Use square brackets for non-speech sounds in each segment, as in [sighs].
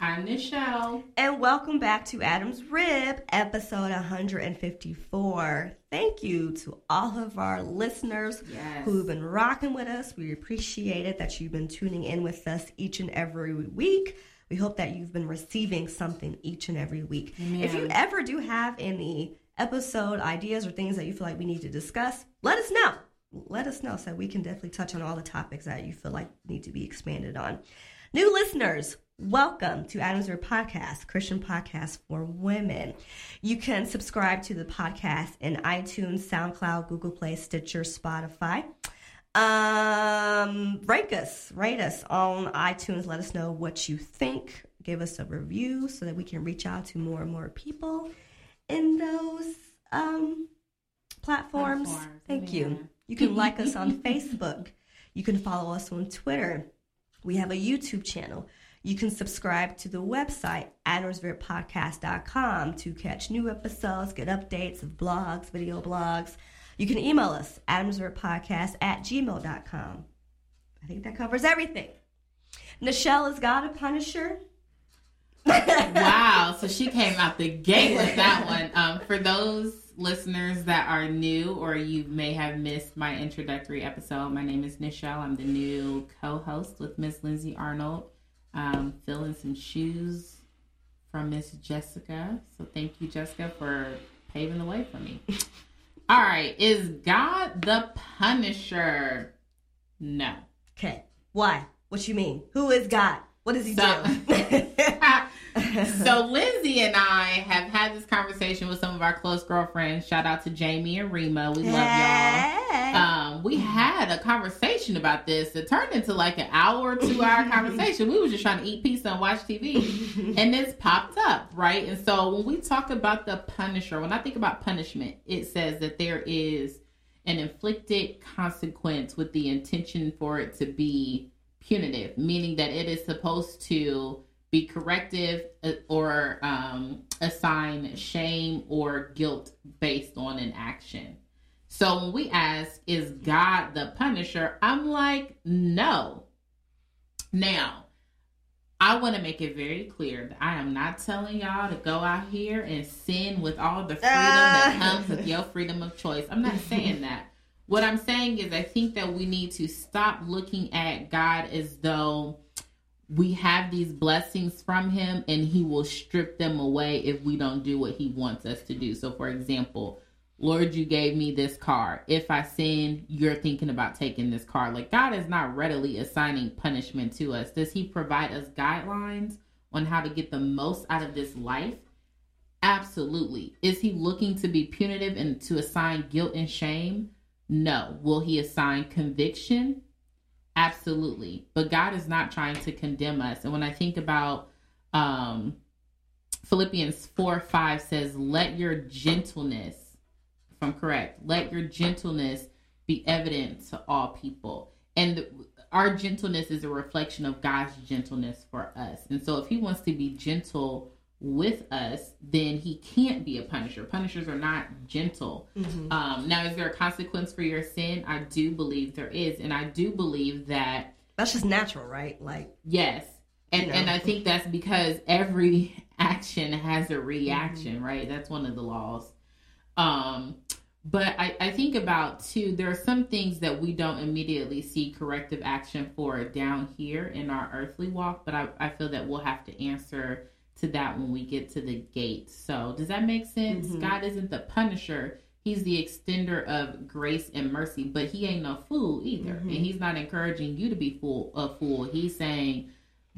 I'm Nichelle. And welcome back to Adam's Rib, episode 154. Thank you to all of our listeners Yes. who've been rocking with us. We appreciate it that you've been tuning in with us each and every week. We hope that you've been receiving something each and every week. If you ever do have any episode ideas or things that you feel like we need to discuss, let us know. Let us know so we can definitely touch on all the topics that you feel like need to be expanded on. New listeners, welcome to Adam's Rib Podcast, Christian podcast for women. You can subscribe to the podcast in iTunes, SoundCloud, Google Play, Stitcher, Spotify. Um, rank us, rate us on iTunes. Let us know what you think. Give us a review so that we can reach out to more and more people in those um, platforms. Platforms, Thank you. You can like us on Facebook. You can follow us on Twitter. We have a YouTube channel. You can subscribe to the website, adamsribpodcast.com, to catch new episodes, get updates of blogs, video blogs. You can email us, adamsribpodcast at gmail.com. I think that covers everything. Nichelle is God a Punisher. wow. So she [laughs] came out the gate with that one. Um, for those listeners that are new or you may have missed my introductory episode, my name is Nichelle. I'm the new co host with Miss Lindsay Arnold, um, filling some shoes from Miss Jessica. So thank you, Jessica, for paving the way for me. [laughs] All right. Is God the Punisher? No. Okay. Why? What you mean? Who is God? What does he So- do? [laughs] [laughs] so Lindsay and I have had this conversation of our close girlfriends. Shout out to Jamie and Rima. We love y'all. Um, we had a conversation about this. It turned into like an hour, two hour [laughs] conversation. We were just trying to eat pizza and watch TV, and this popped up, right? And so when we talk about the Punisher, when I think about punishment, it says that there is an inflicted consequence with the intention for it to be punitive, meaning that it is supposed to be corrective uh, or um, assign shame or guilt based on an action. So when we ask, is God the punisher? I'm like, no. Now, I want to make it very clear that I am not telling y'all to go out here and sin with all the freedom that Ah. comes with your freedom of choice. I'm not saying [laughs] that. What I'm saying is, I think that we need to stop looking at God as though we have these blessings from Him and He will strip them away if we don't do what He wants us to do. So, for example, Lord, you gave me this car. If I sin, you're thinking about taking this car. Like, God is not readily assigning punishment to us. Does He provide us guidelines on how to get the most out of this life? Absolutely. Is He looking to be punitive and to assign guilt and shame? No. Will He assign conviction? Absolutely. But God is not trying to condemn us. And when I think about um, Philippians 4 5 says, Let your gentleness, if I'm correct, let your gentleness be evident to all people. And our gentleness is a reflection of God's gentleness for us. And so if He wants to be gentle with us, then He can't be a punisher. Punishers are not gentle. Um, now, is there a consequence for your sin? I do believe there is. And I do believe that That's just natural, right? Like, Yes. And You know. and I think that's because every [laughs] action has a reaction, right? That's one of the laws. Um but I, I think about too, there are some things that we don't immediately see corrective action for down here in our earthly walk, but I, I feel that we'll have to answer to that when we get to the gate. So does that make sense? Mhm. God isn't the punisher. He's the extender of grace and mercy, but he ain't no fool either. Mhm. And he's not encouraging you to be fool a fool. He's saying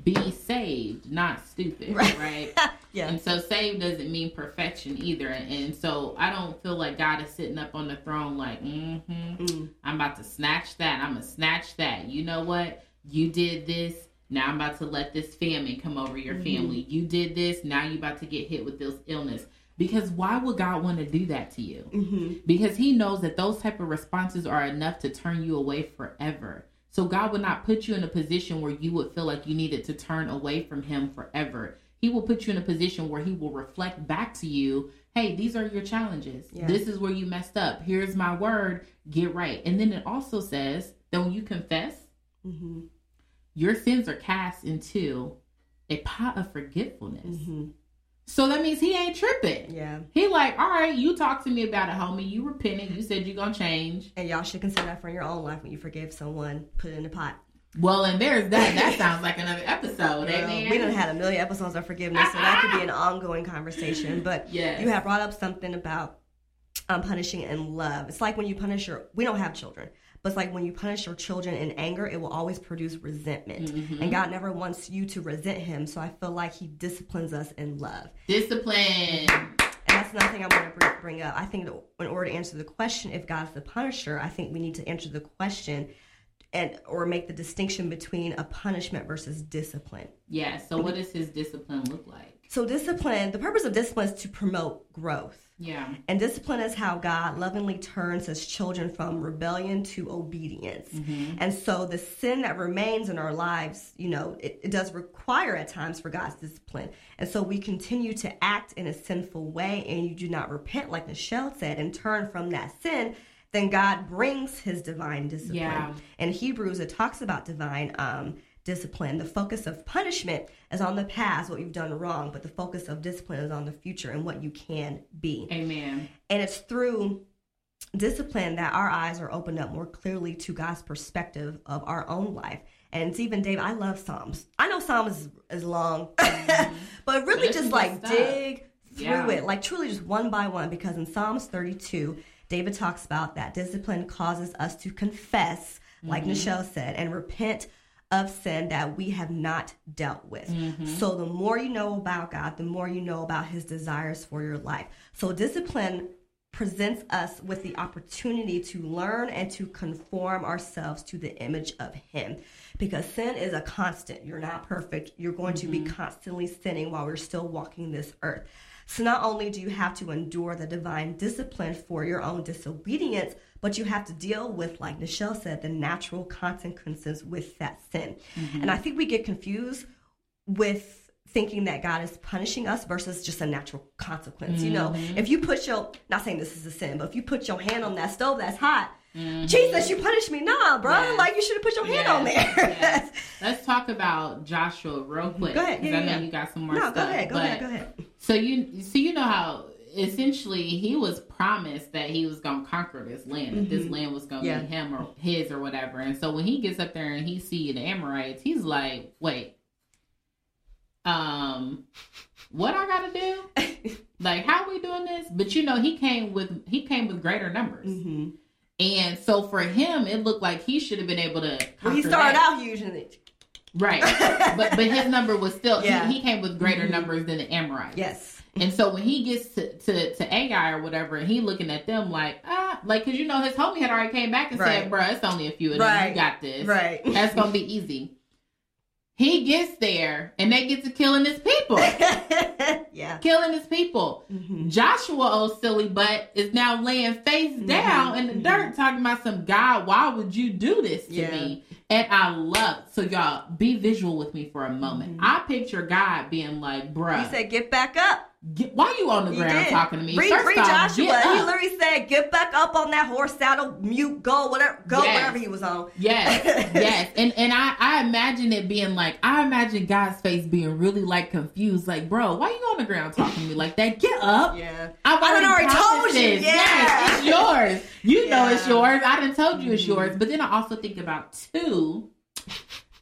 be saved, not stupid, Right. right? [laughs] yeah. And so saved doesn't mean perfection either. And, so I don't feel like God is sitting up on the throne like, mm-hmm, Mm. I'm about to snatch that. I'm gonna snatch that. You know what? You did this. Now I'm about to let this famine come over your Mhm. family. You did this. Now you're about to get hit with this illness. Because why would God want to do that to you? Mm-hmm. Because He knows that those type of responses are enough to turn you away forever. So God would not put you in a position where you would feel like you needed to turn away from Him forever. He will put you in a position where He will reflect back to you, hey, these are your challenges. Yeah. This is where you messed up. Here's my word. Get right. And then it also says that when you confess, Mm-hmm. Your sins are cast into a pot of forgetfulness. Mm-hmm. So that means he ain't tripping. Yeah. He like, all right, you talked to me about it, homie. You repented. You said you're gonna change. And y'all should consider that for your own life when you forgive someone. Put it in the pot. Well, and there's that. That [laughs] sounds like another episode. Girl, amen. we done had a million episodes of forgiveness, so that could be an ongoing conversation. But [laughs] Yes. you have brought up something about um, punishing in love. It's like when you punish your. We don't have children, but it's like when you punish your children in anger, it will always produce resentment. Mm-hmm. And God never wants you to resent Him. So I feel like He disciplines us in love. Discipline. And that's another thing I want to bring, up. I think in order to answer the question, if God's the punisher, I think we need to answer the question and or make the distinction between a punishment versus discipline. Yeah. So what does his discipline look like? So discipline, the purpose of discipline is to promote growth. Yeah. And discipline is how God lovingly turns his children from rebellion to obedience. Mm-hmm. And so the sin that remains in our lives, you know, it, it does require at times for God's discipline. And so we continue to act in a sinful way and you do not repent, like Nichelle said, and turn from that sin, then God brings his divine discipline. Yeah. In Hebrews, it talks about divine um, discipline. The focus of punishment is on the past, what you've done wrong, but the focus of discipline is on the future and what you can be. Amen. And it's through discipline that our eyes are opened up more clearly to God's perspective of our own life. And it's even Dave, I love Psalms. I know Psalms is, is long, [laughs] but really But just like dig through Yeah. it, like truly just one by one. Because in Psalms 32, David talks about that discipline causes us to confess, like Mm-hmm. Nichelle said, and repent of sin that we have not dealt with. Mm-hmm. So the more you know about God, the more you know about his desires for your life. So discipline presents us with the opportunity to learn and to conform ourselves to the image of him because sin is a constant you're not perfect you're going to be constantly sinning while we're still walking this earth so not only do you have to endure the divine discipline for your own disobedience but you have to deal with like Nichelle said the natural consequences with that sin. Mm-hmm. And i think we get confused with thinking that God is punishing us versus just a natural consequence. You know, mm-hmm. if you put your not saying this is a sin, but if you put your hand on that stove that's hot, Jesus, you punished me. Nah, bro. Yes. Like you should have put your hand on there. Yes. [laughs] Let's talk about Joshua real quick. Go ahead. Yeah, I know yeah. you got some more no, stuff. go ahead. Go but- ahead. Go ahead. So you so you know how essentially he was promised that he was gonna conquer this land, that this land was gonna Mm-hmm. Yeah. be him or his or whatever. And so when he gets up there and he see the Amorites, he's like, Wait, um what I gotta do? [laughs] like how we doing this? But you know, he came with he came with greater numbers. hmm And so for him it looked like he should have been able to Well, he started that. out usually. Right. [laughs] but but his number was still Yeah. he, he came with greater Mhm. numbers than the Amorites. Yes. And so when he gets to, to, to Ai or whatever, and he looking at them like, ah, like, cause you know, his homie had already came back and Right. said, bruh, it's only a few of them. Right. You got this. Right. That's going to be easy. He gets there and they get to killing his people. [laughs] yeah. killing his people. hmm Joshua, old silly butt, is now laying face down in the mhm. dirt talking about some God, why would you do this to Yeah. me? And I love so y'all be visual with me for a moment. Mhm. I picture God being like, bruh, He said, "Get back up." Get, why you on the ground talking to me? Read, First read off, Joshua. He literally said, "Get back up on that horse saddle, mute, go, whatever, go, Yes. whatever he was on." Yes, [laughs] yes, and and I I imagine it being like I imagine God's face being really like confused, like bro, why are you on the ground talking to me like that? Get up! Yeah. I've I already told you, yeah. Yes, it's yours. You know it's Mm-hmm. yours. I done told you it's yours. But then I also think about two.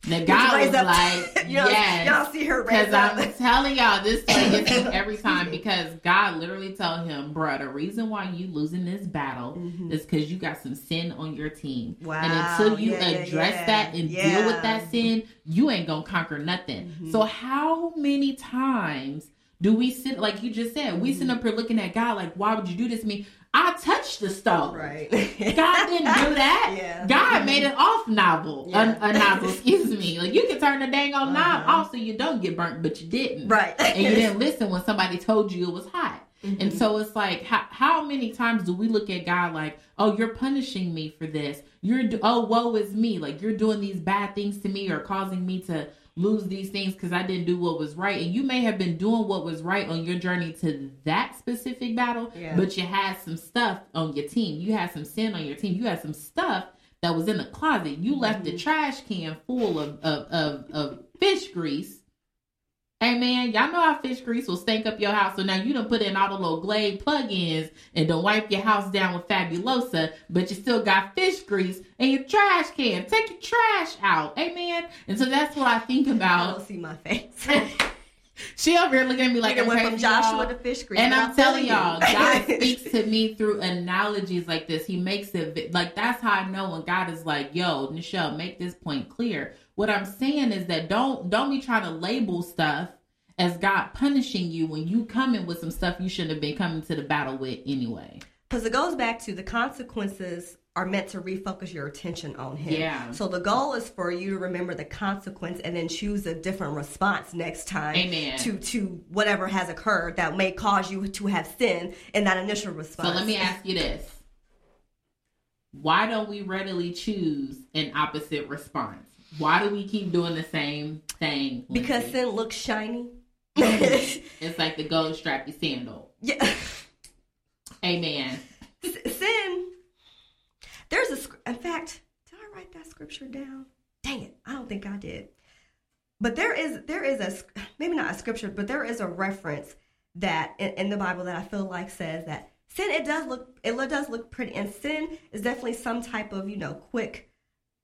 That Did God was up- like, [laughs] don't, yes. don't see her raise Because up. I'm telling y'all, this thing gets him [laughs] every time because God literally told him, bruh, the reason why you losing this battle Mhm. is because you got some sin on your team. Wow. And until you Yeah, yeah, address yeah. that and deal with that sin, you ain't gonna conquer nothing. Mhm. So how many times do we sit like you just said, we Mm-hmm. sit up here looking at God like, why would you do this to me? I touched the stove. Right. God didn't do [laughs] that. Yeah. God made an off novel. Yeah. A, a nozzle, [laughs] excuse me. Like you can turn the dang on knob Uh-huh. off so you don't get burnt, but you didn't. Right. And you didn't [laughs] listen when somebody told you it was hot. Mm-hmm. And so it's like, how, how many times do we look at God like, oh, you're punishing me for this? You're, oh, woe is me. Like, you're doing these bad things to me or causing me to lose these things because I didn't do what was right. And you may have been doing what was right on your journey to that specific battle, yeah. but you had some stuff on your team. You had some sin on your team. You had some stuff that was in the closet. You left mm-hmm. the trash can full of, of, of, of fish grease Hey man, y'all know how fish grease will stink up your house. So now you don't put in all the little Glade plug-ins and don't wipe your house down with Fabulosa, but you still got fish grease in your trash can. Take your trash out. Amen. And so that's what I think about. [laughs] I don't see my face. [laughs] she over here looking at me like I went from Joshua y'all. to fish grease. And I'm, I'm telling y'all, God [laughs] speaks to me through analogies like this. He makes it like that's how I know when God is like, "Yo, Nichelle, make this point clear." What I'm saying is that don't don't be trying to label stuff as God punishing you when you come in with some stuff you shouldn't have been coming to the battle with anyway. Because it goes back to the consequences are meant to refocus your attention on him. Yeah. So the goal is for you to remember the consequence and then choose a different response next time Amen. to to whatever has occurred that may cause you to have sin in that initial response. So let me ask you this. Why don't we readily choose an opposite response? Why do we keep doing the same thing? Lindsay? Because sin looks shiny. [laughs] it's like [laughs] the gold strappy sandal. Yeah. Amen. Sin. There's a. In fact, did I write that scripture down? Dang it! I don't think I did. But there is there is a maybe not a scripture, but there is a reference that in, in the Bible that I feel like says that sin it does look it does look pretty, and sin is definitely some type of you know quick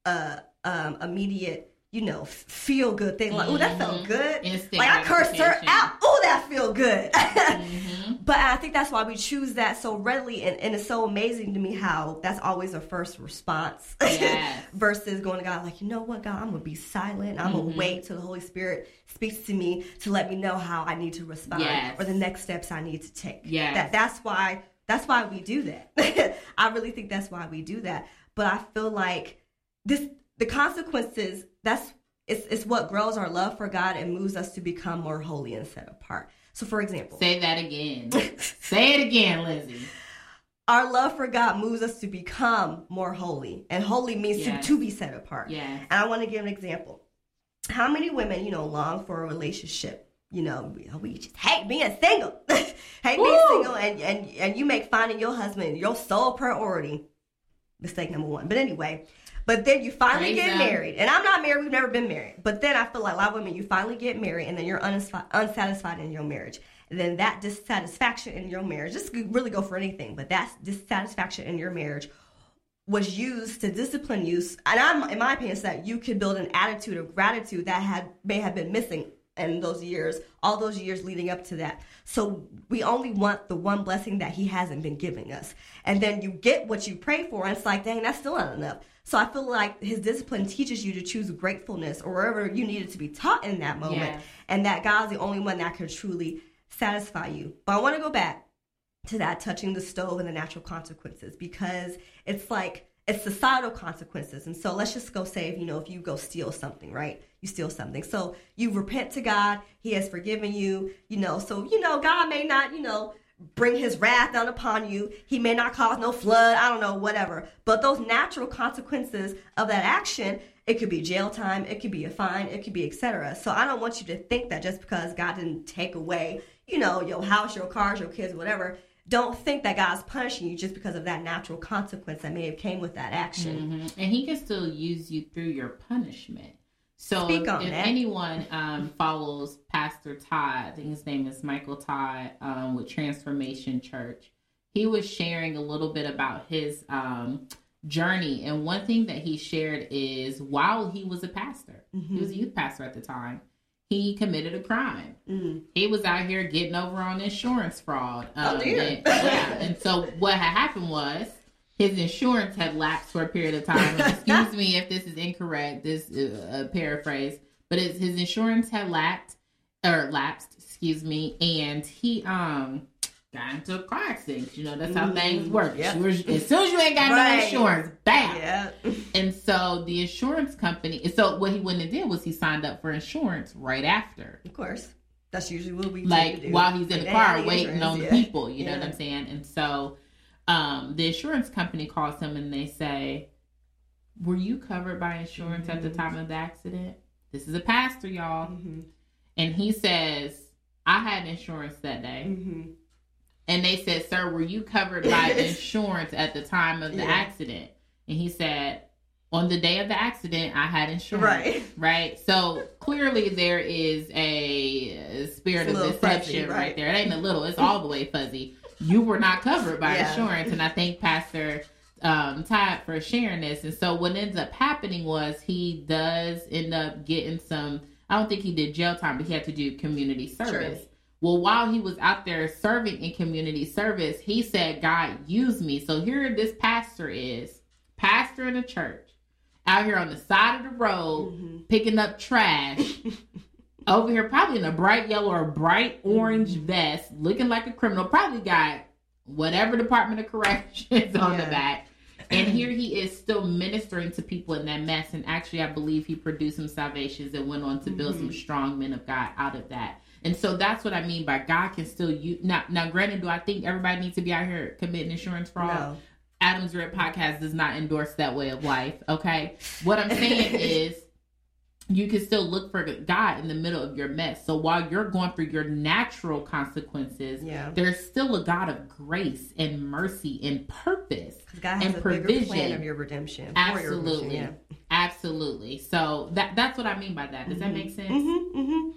uh um, immediate you know, feel good thing. Like, oh, that felt mm-hmm. good. Instant like I cursed her out. Oh, that feel good. [laughs] mm-hmm. But I think that's why we choose that so readily, and, and, it's so amazing to me how that's always a first response yes. [laughs] versus going to God like, you know what, God, I'm gonna be silent. I'm mm-hmm. gonna wait till the Holy Spirit speaks to me to let me know how I need to respond yes. or the next steps I need to take. Yeah, that that's why that's why we do that. [laughs] I really think that's why we do that. But I feel like this the consequences that's it's, it's what grows our love for God and moves us to become more holy and set apart. So, for example, say that again. [laughs] say it again, Lizzie. Our love for God moves us to become more holy, and holy means yes. to, to be set apart. Yeah. And I want to give an example. How many women, you know, long for a relationship? You know, we, we just hate being single, [laughs] hate being single, and, and and you make finding your husband your sole priority. Mistake number one. But anyway, but then you finally Praise get married, and I'm not married. We've never been married. But then I feel like a lot of women, you finally get married, and then you're unsatisfied in your marriage. And then that dissatisfaction in your marriage, just really go for anything, but that dissatisfaction in your marriage was used to discipline you. And I'm, in my opinion, so that you could build an attitude of gratitude that had may have been missing in those years, all those years leading up to that. So we only want the one blessing that he hasn't been giving us. And then you get what you pray for, and it's like, dang, that's still not enough. So I feel like his discipline teaches you to choose gratefulness or wherever you needed to be taught in that moment. Yeah. And that God's the only one that can truly satisfy you. But I want to go back to that touching the stove and the natural consequences because it's like it's societal consequences. And so let's just go say, if, you know, if you go steal something, right? You steal something. So you repent to God. He has forgiven you, you know. So, you know, God may not, you know, bring his wrath down upon you. He may not cause no flood, I don't know, whatever. But those natural consequences of that action, it could be jail time, it could be a fine, it could be etc. So I don't want you to think that just because God didn't take away, you know, your house, your cars, your kids, whatever, don't think that God's punishing you just because of that natural consequence that may have came with that action. Mm-hmm. And he can still use you through your punishment. So if, if anyone um, [laughs] follows Pastor Todd, I think his name is Michael Todd um, with Transformation Church, he was sharing a little bit about his um, journey. And one thing that he shared is while he was a pastor, mm-hmm. he was a youth pastor at the time, he committed a crime. Mm-hmm. He was out here getting over on insurance fraud. oh dear. And, yeah. and so what had happened was his insurance had lapsed for a period of time. excuse me if this is incorrect, this uh, paraphrase, but his insurance had lapsed or lapsed, excuse me, and he um got into a car accident. You know, that's how mm, things work. Yep. as soon as you ain't got right. no insurance, bam. Yeah. [laughs] and so the insurance company. So what he went and did was he signed up for insurance right after. Of course. That's usually what we like while he's in the car waiting on yeah. the people. You Yeah. know what I'm saying? And so, um, the insurance company calls him and they say, "Were you covered by insurance at the Mhm. time of the accident?" This is a pastor, y'all, Mm-hmm. and he says, "I had insurance that day." And they said, Sir, were you covered by [laughs] insurance at the time of the Yeah. accident? And he said, On the day of the accident, I had insurance. Right. Right. So clearly there is a spirit of deception fuzzy, right. right? there. It ain't a little, it's all the way fuzzy. You were not covered by [laughs] Yeah. insurance. And I thank Pastor um Todd for sharing this. And so what ends up happening was he does end up getting some I don't think he did jail time, but he had to do community service. Well, while he was out there serving in community service, he said, God used me. So here this pastor is, pastor in a church, out here on the side of the road, Mm-hmm. picking up trash. [laughs] Over here, probably in a bright yellow or bright orange Mm-hmm. vest, looking like a criminal. Probably got whatever Department of Corrections [laughs] on the back. And here he is still ministering to people in that mess. And actually, I believe he produced some salvations and went on to build some Mhm. strong men of God out of that. And so that's what I mean by God can still use. Now, now, granted, do I think everybody needs to be out here committing insurance fraud? No. Adam's Rib Podcast does not endorse that way of life. Okay, what I'm saying [laughs] is. You can still look for God in the middle of your mess. So while you're going through your natural consequences, Yeah. there's still a God of grace and mercy and purpose God has And a provision. plan of your redemption. for your redemption, Absolutely. Yeah. Absolutely. So that that's what I mean by that. Does that make sense? Mm-hmm, mm-hmm.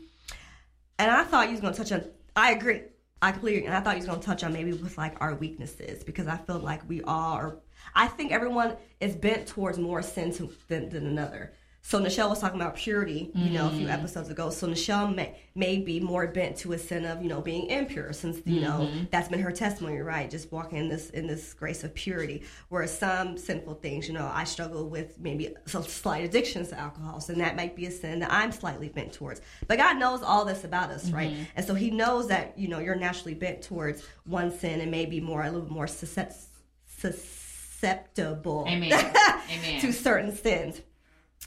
And I thought you was gonna touch on. I agree. I completely. agree. And I thought you was gonna touch on maybe with like our weaknesses because I feel like we all are. I think everyone is bent towards more sin to, than, than another. So Nichelle was talking about purity, you know, a few mm. episodes ago. So Nichelle may, may be more bent to a sin of, you know, being impure, since you know mm-hmm. that's been her testimony, right? Just walking in this in this grace of purity. Whereas some sinful things, you know, I struggle with maybe some slight addictions to alcohol, so that might be a sin that I'm slightly bent towards. But God knows all this about us, right? Mm-hmm. And so He knows that you know you're naturally bent towards one sin and maybe more a little more susceptible Amen. [laughs] Amen. to certain sins.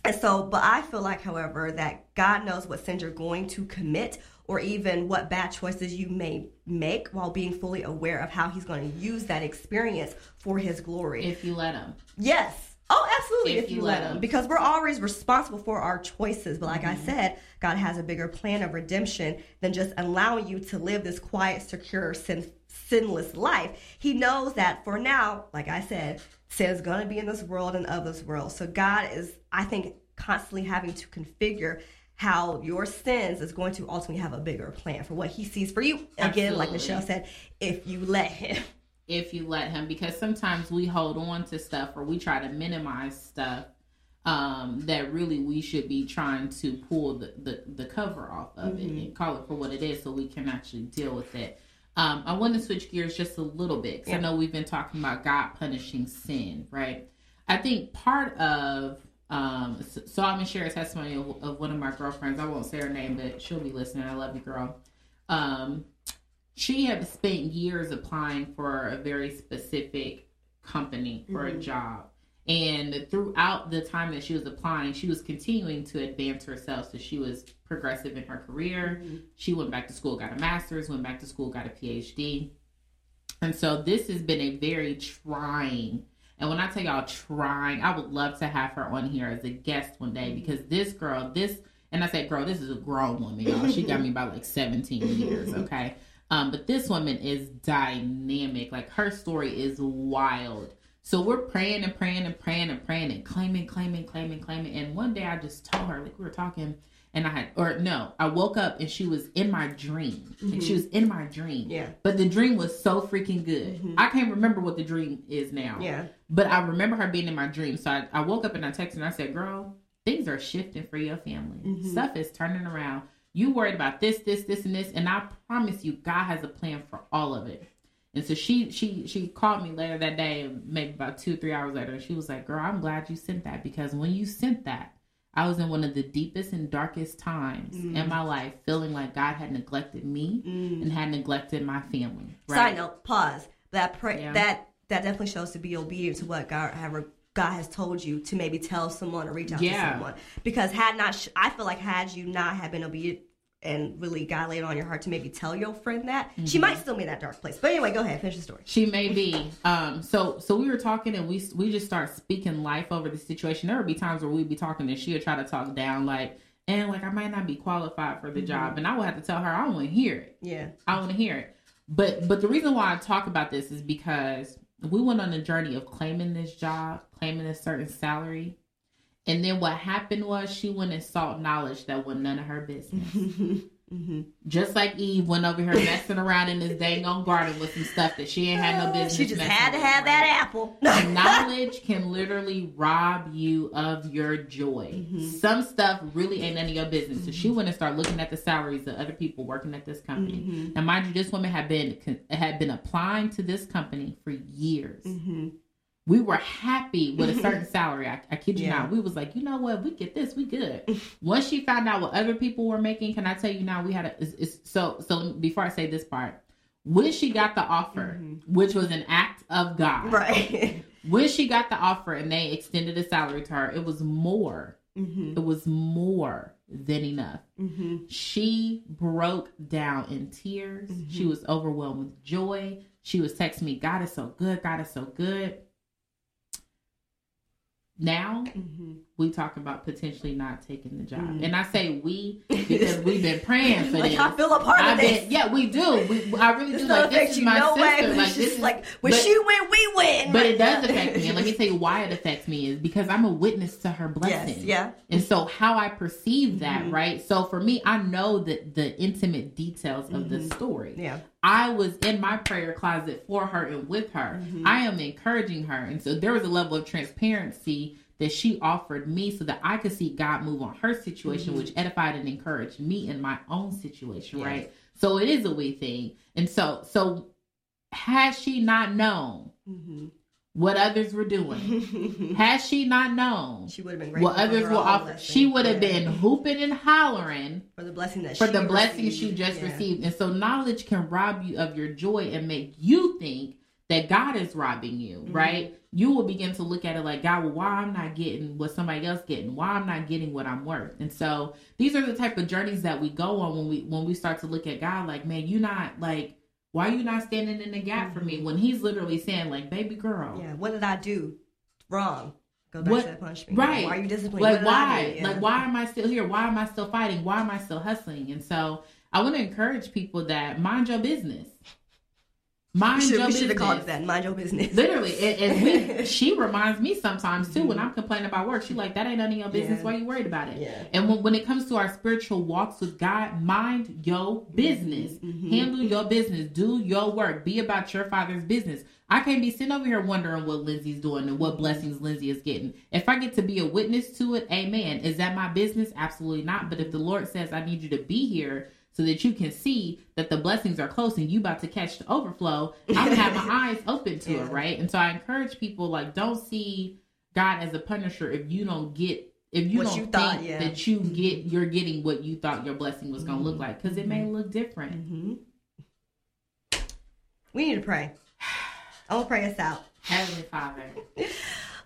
And so, but I feel like, however, that God knows what sins you're going to commit or even what bad choices you may make while being fully aware of how He's going to use that experience for His glory. if you let him. Yes. Oh, absolutely. If If, you you let him, because we're always responsible for our choices. But like Mm-hmm. I said, God has a bigger plan of redemption than just allowing you to live this quiet, secure, sin, sinless life. He knows that for now, like I said, sin is going to be in this world and of this world. So God is, I think, constantly having to configure how your sins is going to ultimately have a bigger plan for what He sees for you. Again, like Nichelle said, if you let Him. if you let him because sometimes we hold on to stuff or we try to minimize stuff um that really we should be trying to pull the the, the cover off of it and call it for what it is so we can actually deal with it um i want to switch gears just a little bit because i know we've been talking about god punishing sin right? I think part of um so, so i'm gonna share a testimony of, of one of my girlfriends. I won't say her name but she'll be listening. I love you girl. Um she had spent years applying for a very specific company for a job. And throughout the time that she was applying, she was continuing to advance herself. So she was progressive in her career. She went back to school, got a master's, went back to school, got a PhD. And so this has been a very trying. And when I tell y'all trying, I would love to have her on here as a guest one day because this girl, this, and I say girl, this is a grown woman, y'all. She got me by like 17 [laughs] years, okay? Um, but this woman is dynamic. Like her story is wild. So we're praying and praying and praying and praying and claiming, claiming, claiming, claiming. And one day I just told her, like we were talking, and I had, or no, I woke up and she was in my dream. Like she mm-hmm. was in my dream. Yeah. But the dream was so freaking good. Mm-hmm. I can't remember what the dream is now. Yeah. But I remember her being in my dream. So I, I woke up and I texted and I said, Girl, things are shifting for your family. Mm-hmm. Stuff is turning around. You worried about this, this, this, and this. And I promise you, God has a plan for all of it. And so she she she called me later that day, maybe about two, three hours later, and she was like, Girl, I'm glad you sent that because when you sent that, I was in one of the deepest and darkest times mm. in my life, feeling like God had neglected me mm. and had neglected my family. Side note, pause. That pray Yeah. that that definitely shows to be obedient to what God have God has told you to maybe tell someone or reach out Yeah. to someone. Because had not, sh- I feel like had you not have been obedient and really God laid it on your heart to maybe tell your friend that, she Mm-hmm. might still be in that dark place. But anyway, go ahead, finish the story. She may be. Um, so so we were talking and we we just start speaking life over the situation. There would be times where we'd be talking and she would try to talk down like and like I might not be qualified for the job and I would have to tell her I want to hear it. Yeah. I want to hear it. But but the reason why I talk about this is because we went on a journey of claiming this job, claiming a certain salary. And then what happened was she went and sought knowledge that was none of her business. Just like Eve went over here messing around in this dang on garden with some stuff that she ain't had no business. She just had to have that apple. [laughs] Knowledge can literally rob you of your joy. Mm-hmm. Some stuff really ain't none of your business. So she went and started looking at the salaries of other people working at this company. Mm-hmm. Now, mind you, this woman had been had been applying to this company for years. Mm-hmm. We were happy with a certain [laughs] salary. I, I kid you Yeah. not. We was like, you know what? We get this. We good. Once she found out what other people were making, can I tell you now? We had a it's, it's, so so. Before I say this part, when she got the offer, which was an act of God, Mm-hmm. Right. [laughs] when she got the offer and they extended the salary to her, it was more. mm-hmm. It was more than enough. Mm-hmm. She broke down in tears. She was overwhelmed with joy. She was texting me, God is so good. God is so good. Now Mm-hmm. We talk about potentially not taking the job. Mm-hmm. And I say we because we've been [laughs] praying for like this. I feel a part I of this. been, yeah, we do. We, I really This do. Like this is my no way. sister. but Like this just is like when but- she win, we win. but it does affect me. And let me tell you why it affects me is because I'm a witness to her blessing. Yes, yeah. And so how I perceive that, mm-hmm. right? So for me, I know that the intimate details of the mm-hmm. story. Yeah. I was in my prayer closet for her and with her. I am encouraging her. And so there was a level of transparency that she offered me so that I could see God move on her situation, which edified and encouraged me in my own situation, Yes. right? So it is a we thing. And so so had she not known Mm-hmm. what others were doing, [laughs] had she not known She would have been what others for her will own offer, blessing. she would have Yeah. been hooping and hollering for the blessing that for she the blessing she just Yeah. received. And so knowledge can rob you of your joy and make you think that God is robbing you, Mm-hmm. right? You will begin to look at it like, God, well, why I'm not getting what somebody else getting? Why I'm not getting what I'm worth? And so these are the type of journeys that we go on when we when we start to look at God like, man, you not like why are you not standing in the gap for me when he's literally saying like, baby girl, Mm-hmm. Yeah. What did I do wrong? Go back What- to that punishment. right. Why are you disciplined? like What did I why? Yeah. like why am i still here why am i still fighting why am i still hustling and so i want to encourage people that mind your business mind should, your we should have business called it that. Mind your business. literally and, and we, [laughs] she reminds me sometimes too when i'm complaining about work she's like that ain't none of your business Yeah. why you worried about it Yeah. and when, when it comes to our spiritual walks with god mind your business Mm-hmm. handle your business do your work be about your father's business I can't be sitting over here wondering what Lindsay's doing and what blessings Lindsay is getting. If I get to be a witness to it, amen. Is that my business? Absolutely not. But if the Lord says I need you to be here so that you can see that the blessings are close and you about to catch the overflow, I'm gonna have my [laughs] eyes open to Yeah. it, right? And so I encourage people like don't see God as a punisher if you don't get if you What don't you think thought, yeah. that you get you're getting what you thought your blessing was gonna look Mm-hmm. like because it may look different. hmm We need to pray. [sighs] I will pray us out. Heavenly Father. [laughs]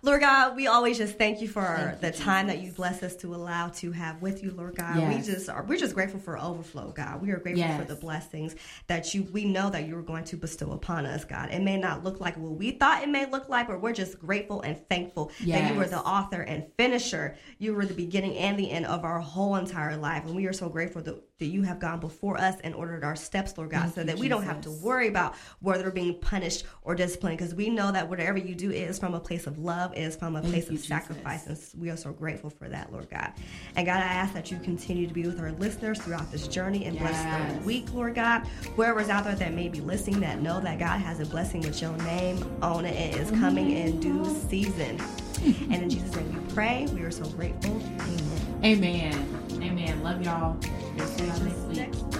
Lord God, we always just thank you for Thank you, the time that Jesus. you bless us to allow to have with you, Lord God. Yes. We just are we're just grateful for overflow, God. We are grateful for the blessings that you we know that you are going to bestow upon us, God. It may not look like what we thought it may look like, but we're just grateful and thankful that you were the author and finisher. You were the beginning and the end of our whole entire life. And we are so grateful that, that you have gone before us and ordered our steps, Lord God, Thank so you, that we don't have to worry about whether we're being punished or disciplined because we know that whatever you do is from a place of love, is from a Thank place you, of sacrifice. And we are so grateful for that, Lord God. And God, I ask that you continue to be with our listeners throughout this journey and bless Yes. their week, Lord God. Whoever's out there that may be listening that know that God has a blessing with your name on it and is coming in due season. and in Jesus' name we pray. We are so grateful. Amen. Amen. Amen. Love y'all. We'll see y'all next